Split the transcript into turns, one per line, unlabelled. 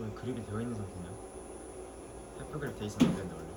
저기 그립이 되어 있는 상태네요. 해프 그립 돼 있으면 안 된다 원래